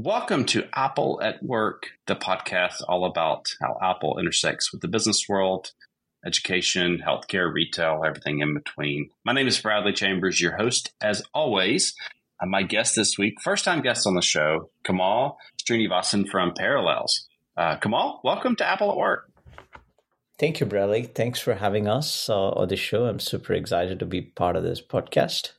Welcome to Apple at Work, the podcast all about how Apple intersects with the business world, education, healthcare, retail, everything in between. My name is Bradley Chambers, your host, as always. Uh, my guest this week, first time guest on the show, Kamal Srinivasan from Parallels. Uh, Kamal, welcome to Apple at Work. Thank you, Bradley. Thanks for having us uh, on the show. I'm super excited to be part of this podcast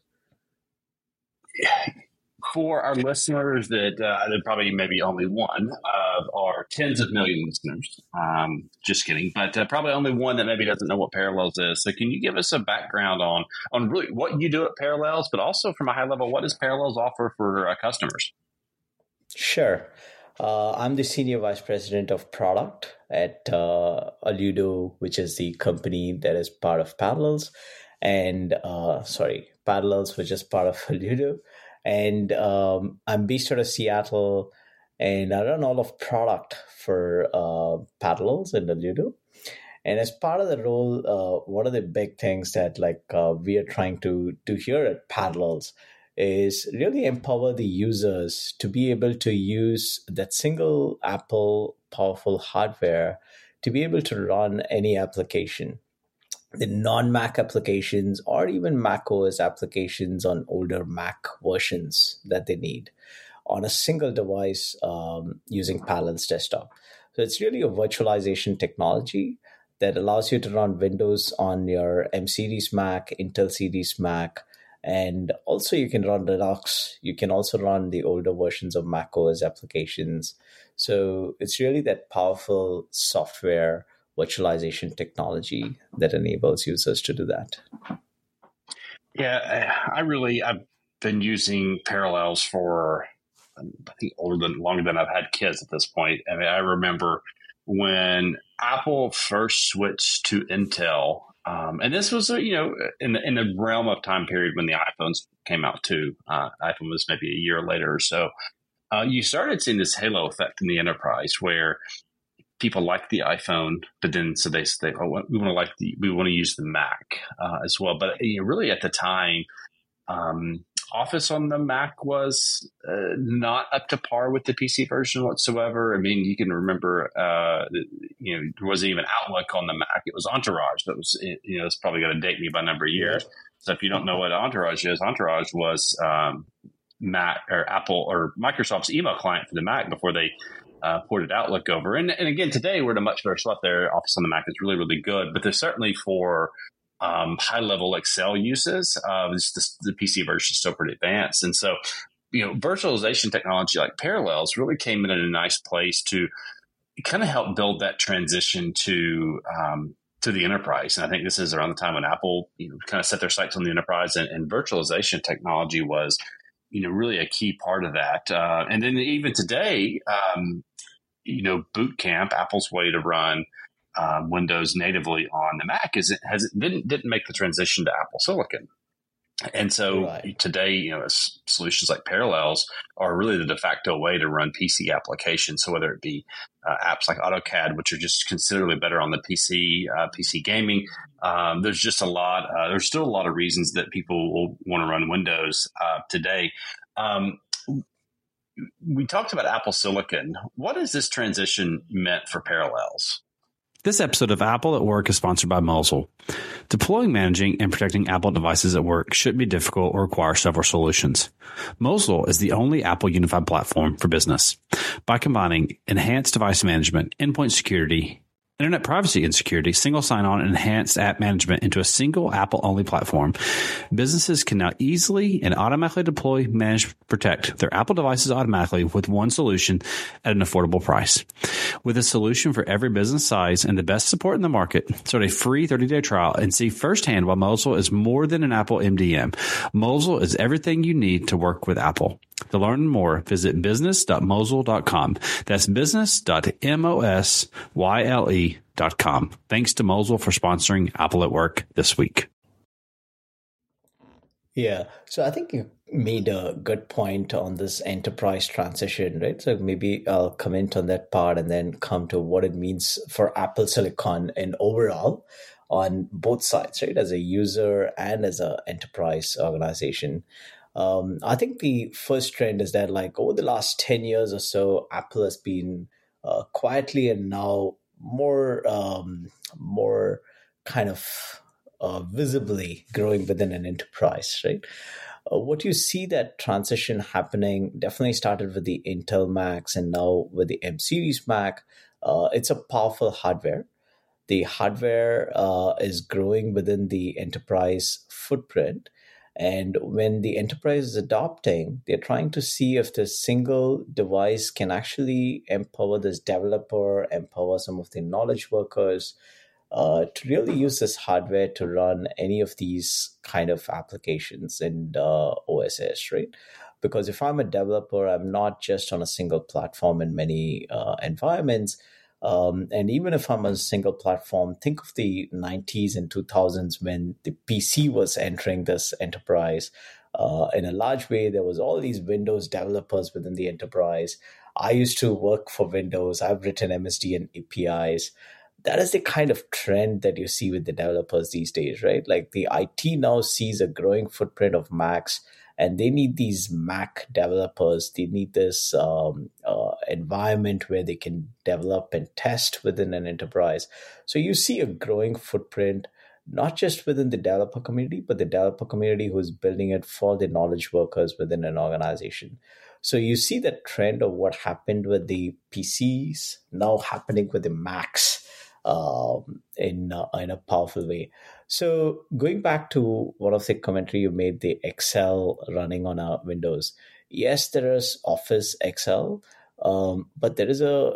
for our listeners that uh, there probably maybe only one of our tens of million listeners. Um, just kidding, but uh, probably only one that maybe doesn't know what Parallels is. So, can you give us a background on on really what you do at Parallels, but also from a high level, what does Parallels offer for uh, customers? Sure. Uh, I'm the senior vice president of product at uh, Alludo, which is the company that is part of Parallels, and uh, sorry, Parallels, which is part of Alludo and um, I'm based out of Seattle, and I run all of product for uh, Parallels and Alludo. And as part of the role, uh, one of the big things that like uh, we are trying to do here at Parallels is really empower the users to be able to use that single Apple powerful hardware to be able to run any application the non-Mac applications or even Mac OS applications on older Mac versions that they need on a single device um, using Parallels Desktop. So it's really a virtualization technology that allows you to run Windows on your M series Mac, Intel series Mac, and also you can run Linux. You can also run the older versions of Mac OS applications. So it's really that powerful software virtualization technology that enables users to do that. Yeah, I really I've been using Parallels for I think older than longer than I've had kids at this point. I mean, I remember when Apple first switched to Intel, um, and this was you know in the in the realm of time period when the iPhones came out too. Uh, iPhone was maybe a year later or so. Uh, you started seeing this halo effect in the enterprise where people like the iPhone, but then so they say, oh, we want to like the we want to use the Mac uh, as well. But you know, really at the time, um, Office on the Mac was uh, not up to par with the PC version whatsoever. I mean, you can remember, uh, you know, there wasn't even Outlook on the Mac. It was Entourage that was, you know, it's probably going to date me by a number of years. So if you don't know what Entourage is, Entourage was um, Mac or Apple or Microsoft's email client for the Mac before they uh, ported Outlook over. And, and again, today we're in a much better spot there. Office on the Mac is really, really good, but there's certainly for um, high level Excel uses, uh, the, the PC version is still pretty advanced. And so, you know, virtualization technology like Parallels really came in at a nice place to kind of help build that transition to um, to the enterprise. And I think this is around the time when Apple, you know, kind of set their sights on the enterprise and, and virtualization technology was, you know, really a key part of that. Uh, and then even today, um, you know, Boot Camp, Apple's way to run um, Windows natively on the Mac, is it has it didn't didn't make the transition to Apple Silicon. And so right. today, you know, solutions like Parallels are really the de facto way to run PC applications. So whether it be uh, apps like AutoCAD, which are just considerably better on the PC, uh, PC gaming, um, there's just a lot. Uh, there's still a lot of reasons that people will want to run Windows uh, today. Um, we talked about Apple Silicon. What has this transition meant for Parallels? This episode of Apple at Work is sponsored by Mosyle. Deploying, managing, and protecting Apple devices at work shouldn't be difficult or require several solutions. Mosyle is the only Apple unified platform for business. By combining enhanced device management, endpoint security, internet privacy and security, single sign-on, enhanced app management into a single Apple-only platform, businesses can now easily and automatically deploy, manage, protect their Apple devices automatically with one solution at an affordable price. With a solution for every business size and the best support in the market, start a free 30-day trial and see firsthand why Mosyle is more than an Apple MDM. Mosyle is everything you need to work with Apple. To learn more, visit business.mosyle.com. That's business.mosyle.com. Thanks to Mosyle for sponsoring Apple at Work this week. Yeah. So I think you made a good point on this enterprise transition, right? So maybe I'll comment on that part and then come to what it means for Apple Silicon and overall on both sides, right? As a user and as an enterprise organization. Um, I think the first trend is that, like, over the last 10 years or so, Apple has been uh, quietly and now more, um, more kind of uh, visibly growing within an enterprise, right? Uh, what you see that transition happening definitely started with the Intel Macs and now with the M series Mac. Uh, it's a powerful hardware. The hardware uh, is growing within the enterprise footprint. And when the enterprise is adopting, they're trying to see if this single device can actually empower this developer, empower some of the knowledge workers, uh, to really use this hardware to run any of these kind of applications in OSS, right? Because if I'm a developer, I'm not just on a single platform in many uh, environments. Um, and even if I'm a single platform, think of the 90s and 2000s when the PC was entering this enterprise. Uh, in a large way, there was all these Windows developers within the enterprise. I used to work for Windows. I've written MSDN APIs that is the kind of trend that you see with the developers these days, right? Like the IT now sees a growing footprint of Macs, and they need these Mac developers. They need this um, uh, environment where they can develop and test within an enterprise. So you see a growing footprint, not just within the developer community, but the developer community who's building it for the knowledge workers within an organization. So you see that trend of what happened with the PCs now happening with the Macs um, in uh, in a powerful way. So going back to one of the commentary you made, the Excel running on a Windows. Yes, there is Office Excel, um, but there is a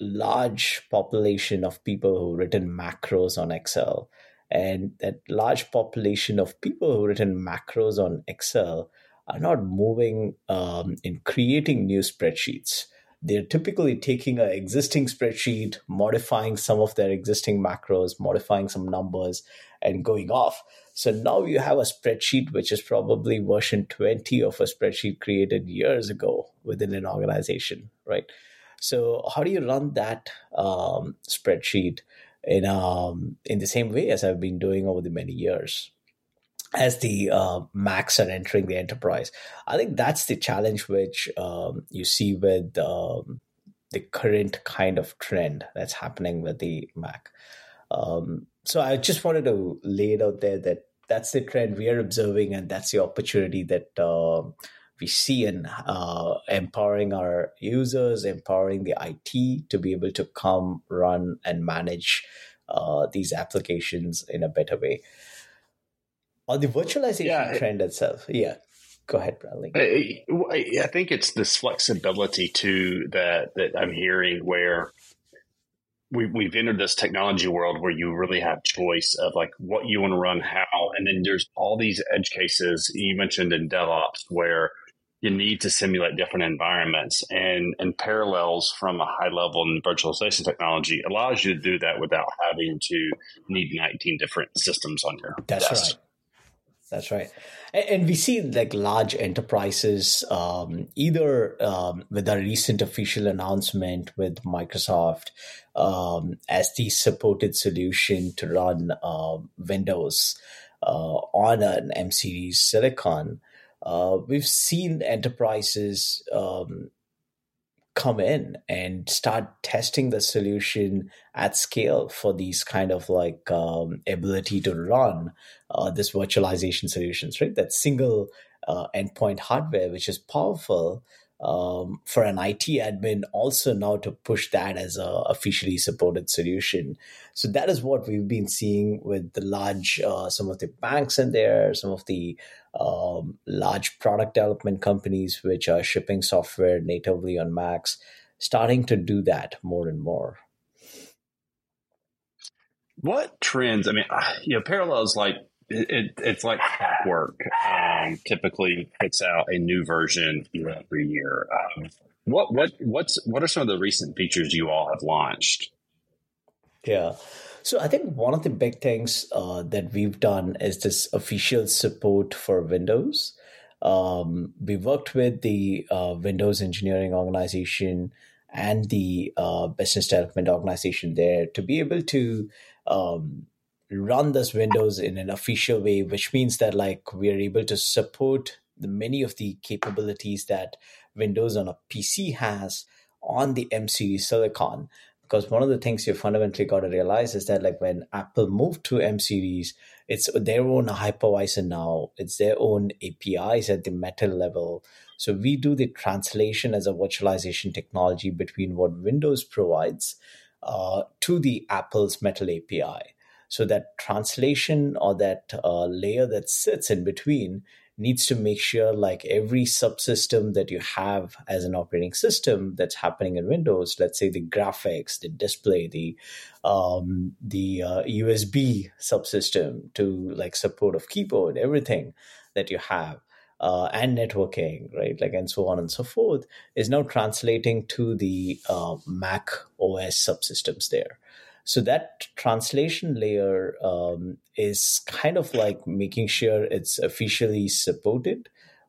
large population of people who written macros on Excel, and that large population of people who written macros on Excel are not moving um, in creating new spreadsheets they're typically taking an existing spreadsheet, modifying some of their existing macros, modifying some numbers, and going off. So now you have a spreadsheet which is probably version 20 of a spreadsheet created years ago within an organization, right? So how do you run that um, spreadsheet in um, in the same way as I've been doing over the many years? as the uh, Macs are entering the enterprise. I think that's the challenge which um, you see with um, the current kind of trend that's happening with the Mac. Um, so I just wanted to lay it out there that that's the trend we are observing, and that's the opportunity that uh, we see in uh, empowering our users, empowering the IT to be able to come, run, and manage uh, these applications in a better way on the virtualization yeah, trend itself. Yeah. Go ahead, Bradley. I, I think it's this flexibility too that that I'm hearing where we, we've entered this technology world where you really have choice of like what you want to run, how, and then there's all these edge cases you mentioned in DevOps where you need to simulate different environments and and parallels from a high level in virtualization technology allows you to do that without having to need 19 different systems on your That's desk. right. That's right. And we see like large enterprises, um, either um, with a recent official announcement with Microsoft um, as the supported solution to run uh, Windows uh, on an M series silicon. Uh, we've seen enterprises um, come in and start testing the solution at scale for these kind of like um, ability to run uh, this virtualization solutions right? That single uh, endpoint hardware which is powerful um, for an IT admin also now to push that as a officially supported solution. So that is what we've been seeing with the large, uh, some of the banks in there, some of the um, large product development companies which are shipping software natively on Macs, starting to do that more and more. What trends? I mean, you know, parallels like it, it's like clockwork. Um, typically, puts out a new version every year. Um, what what what's what are some of the recent features you all have launched? Yeah. So I think one of the big things uh, that we've done is this official support for Windows. Um, we worked with the uh, Windows engineering organization and the uh, business development organization there to be able to um, run this Windows in an official way, which means that like we are able to support the many of the capabilities that Windows on a PC has on the M series silicon. Because one of the things you fundamentally got to realize is that, like, when Apple moved to M series, it's their own hypervisor now, it's their own APIs at the metal level. So we do the translation as a virtualization technology between what Windows provides uh, to the Apple's Metal API. So that translation or that uh, layer that sits in between needs to make sure like every subsystem that you have as an operating system that's happening in Windows, let's say the graphics, the display, the um, the uh, USB subsystem to like support of keyboard, everything that you have. Uh, and networking, right? Like, and so on and so forth, is now translating to the uh, Mac OS subsystems there. So that translation layer um, is kind of like making sure it's officially supported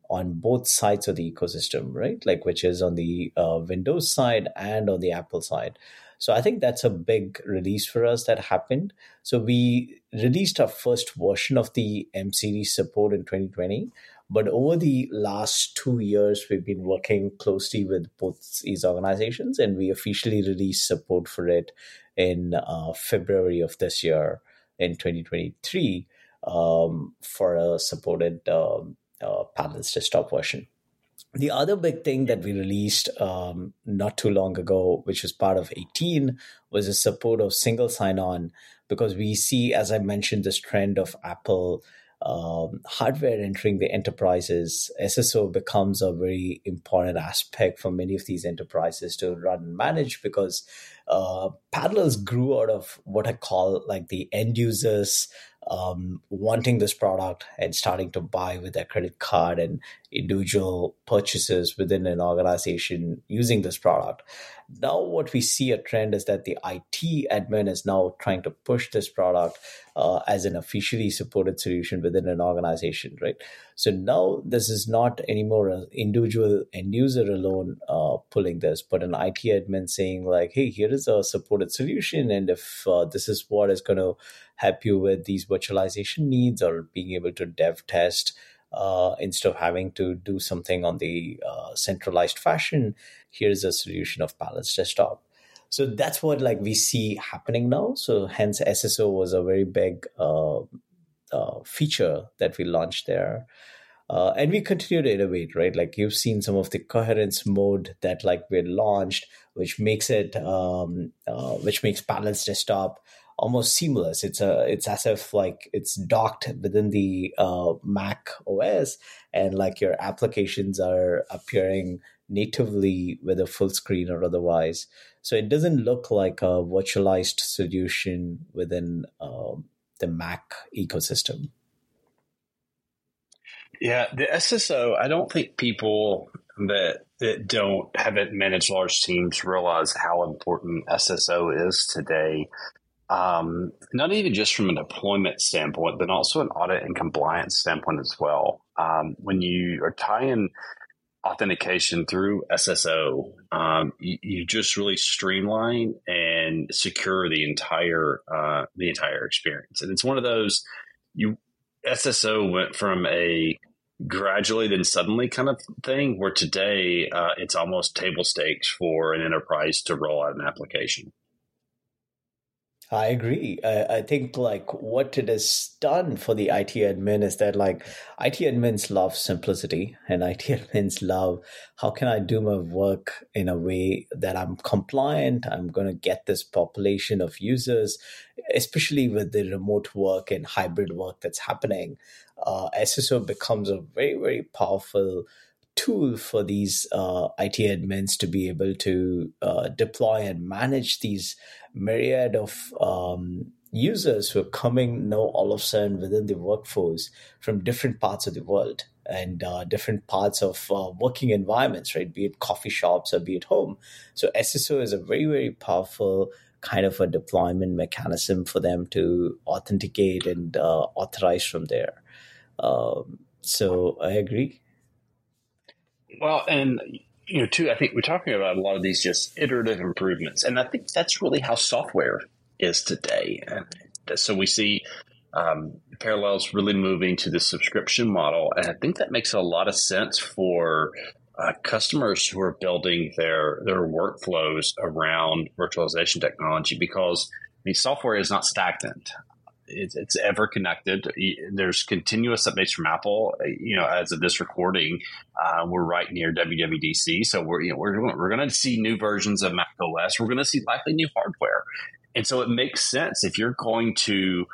on both sides of the ecosystem, right? Like which is on the uh, Windows side and on the Apple side. So I think that's a big release for us that happened. So we released our first version of the M series support in 2020. But over the last two years, we've been working closely with both these organizations, and we officially released support for it in uh, February of this year in 2023 um, for a supported um, uh, Parallels desktop version. The other big thing that we released um, not too long ago, which was part of 18, was the support of single sign on because we see, as I mentioned, this trend of Apple um, hardware entering the enterprises, SSO becomes a very important aspect for many of these enterprises to run and manage because uh, Parallels grew out of what I call like the end users um, wanting this product and starting to buy with their credit card and individual purchases within an organization using this product. Now, what we see a trend is that the IT admin is now trying to push this product uh, as an officially supported solution within an organization, right? So now this is not anymore an individual end user alone uh, pulling this, but an IT admin saying like, "Hey, here is a supported solution, and if uh, this is what is going to help you with these virtualization needs or being able to dev test." Uh, instead of having to do something on the uh, centralized fashion, here's a solution of Parallels Desktop. So that's what like we see happening now. So hence SSO was a very big uh, uh, feature that we launched there. Uh, and we continue to innovate, right? Like you've seen some of the coherence mode that like we launched, which makes it, um, uh, which makes Parallels Desktop almost seamless. It's a, it's as if like it's docked within the uh, Mac OS, and like your applications are appearing natively a full screen or otherwise. So it doesn't look like a virtualized solution within um, the Mac ecosystem. Yeah, the SSO, I don't think people that that don't haven't managed large teams realize how important SSO is today. Um, not even just from a deployment standpoint, but also an audit and compliance standpoint as well. Um, when you are tying authentication through SSO, um, you, you, just really streamline and secure the entire uh, the entire experience. And it's one of those you SSO went from a gradually then suddenly kind of thing where today uh, it's almost table stakes for an enterprise to roll out an application. I agree. I, I, think like what it has done for the IT admin is that like IT admins love simplicity and IT admins love how can I do my work in a way that I'm compliant. I'm going to get this population of users, especially with the remote work and hybrid work that's happening. Uh, SSO becomes a very very powerful tool for these uh, IT admins to be able to uh, deploy and manage these myriad of um, users who are coming now all of a sudden within the workforce from different parts of the world and uh, different parts of uh, working environments, right? Be it coffee shops or be it home. So SSO is a very, very powerful kind of a deployment mechanism for them to authenticate and uh, authorize from there. Um, so I agree. Well, and you know, too, I think we're talking about a lot of these just iterative improvements, and I think that's really how software is today. And so we see um, Parallels really moving to the subscription model, and I think that makes a lot of sense for uh, customers who are building their their workflows around virtualization technology because the software is not stagnant. It's, it's ever connected. There's continuous updates from Apple. You know, as of this recording, uh, we're right near WWDC, so we're you know we're we're going to see new versions of Mac OS. We're going to see likely new hardware, and so it makes sense if you're going to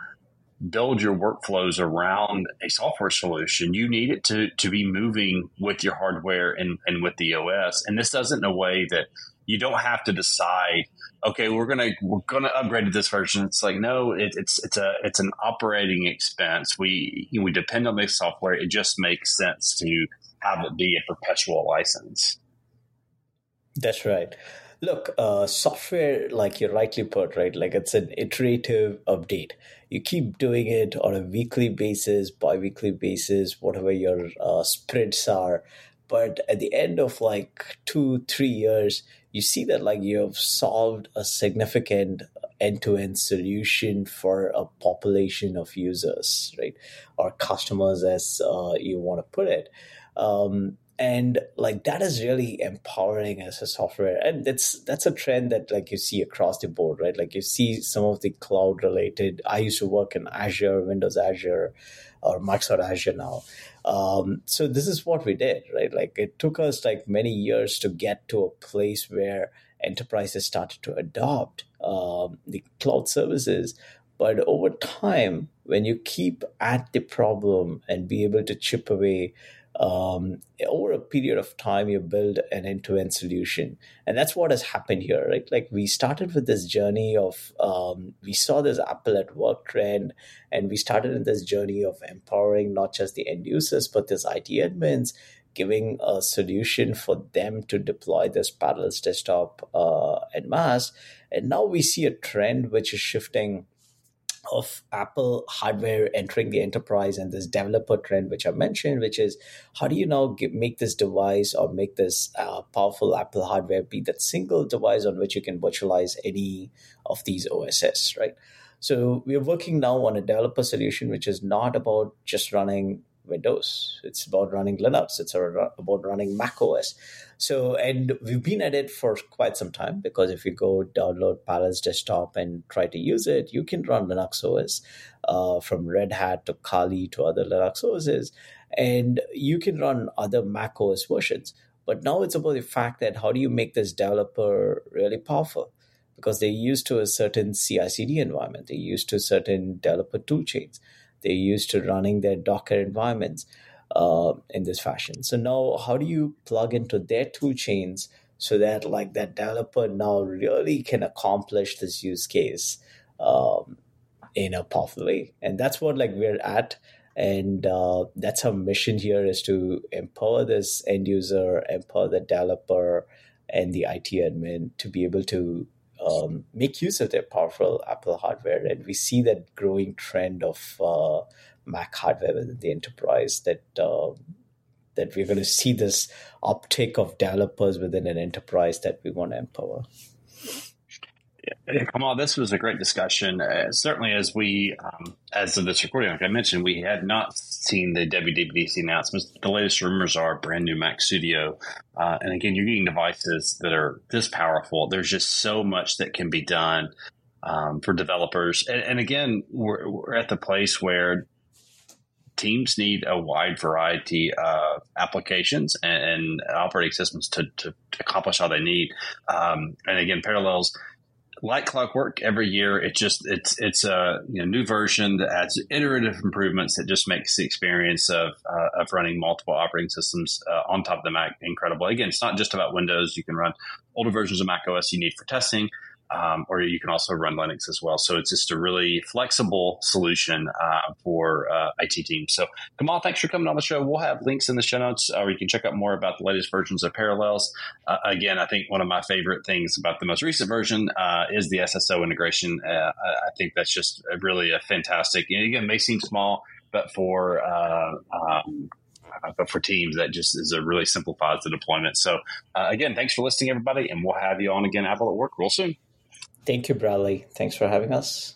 build your workflows around a software solution, you need it to, to be moving with your hardware and, and with the OS. And this doesn't in a way that you don't have to decide, okay, we're gonna we're gonna upgrade to this version. It's like no, it, it's it's a it's an operating expense. We we depend on this software. It just makes sense to have it be a perpetual license. That's right. Look, uh, software, like you rightly put, right? Like it's an iterative update. You keep doing it on a weekly basis, bi-weekly basis, whatever your uh, sprints are. But at the end of like two, three years, you see that like you have solved a significant end-to-end solution for a population of users, right, or customers, as uh, you want to put it. Um, and like that is really empowering as a software. And that's that's a trend that like you see across the board right? Like you see some of the cloud related i used to work in azure windows azure or microsoft azure now um, so this is what we did right? Like it took us like many years to get to a place where enterprises started to adopt um, the cloud services. But over time when you keep at the problem and be able to chip away um, over a period of time you build an end-to-end solution. And that's what has happened here right? Like we started with this journey of um, we saw this apple at work trend and we started in this journey of empowering not just the end users but this it admins giving a solution for them to deploy this parallels desktop uh, en masse. And now we see a trend which is shifting of Apple hardware entering the enterprise and this developer trend, which I mentioned, which is how do you now get, make this device or make this uh, powerful Apple hardware be that single device on which you can virtualize any of these OSs, right? So we're working now on a developer solution, which is not about just running Windows. It's about running Linux. It's about running Mac OS. So, and we've been at it for quite some time because if you go download Parallels Desktop and try to use it, you can run Linux OS uh, from Red Hat to Kali to other Linux OSs, and you can run other Mac OS versions. But now it's about the fact that how do you make this developer really powerful? Because they're used to a certain CI CD environment, they're used to certain developer toolchains, they're used to running their Docker environments uh, in this fashion. So now, how do you plug into their tool chains so that like that developer now really can accomplish this use case um, in a powerful way? And that's what like we're at. And uh, that's our mission here is to empower this end user, empower the developer, and the IT admin to be able to um, make use of their powerful Apple hardware. And we see that growing trend of uh, Mac hardware within the enterprise that uh, that we're going to see this uptake of developers within an enterprise that we want to empower. Yeah, Kamal, this was a great discussion. Uh, certainly, as we, um, as of this recording, like I mentioned, we had not seen the WWDC announcements. The latest rumors are brand new Mac Studio, uh, and again, you're getting devices that are this powerful. There's just so much that can be done um, for developers, and, and again, we're, we're at the place where teams need a wide variety of applications and, and operating systems to, to, accomplish all they need. Um, and again, parallels like clockwork every year. It just it's it's a you know, new version that adds iterative improvements that just makes the experience of uh, of running multiple operating systems uh, on top of the Mac incredible. Again, it's not just about Windows. You can run older versions of Mac OS you need for testing um, or you can also run Linux as well. So it's just a really flexible solution uh, for uh, IT teams. So Kamal, thanks for coming on the show. We'll have links in the show notes uh, where you can check out more about the latest versions of Parallels. Uh, again, I think one of my favorite things about the most recent version uh, is the SSO integration. Uh, I think that's just really a fantastic. And again, it may seem small, but for um, but for teams, that just is a really simplifies the deployment. So, again, thanks for listening, everybody, and we'll have you on again, Apple at Work, real soon. Thank you, Bradley. Thanks for having us.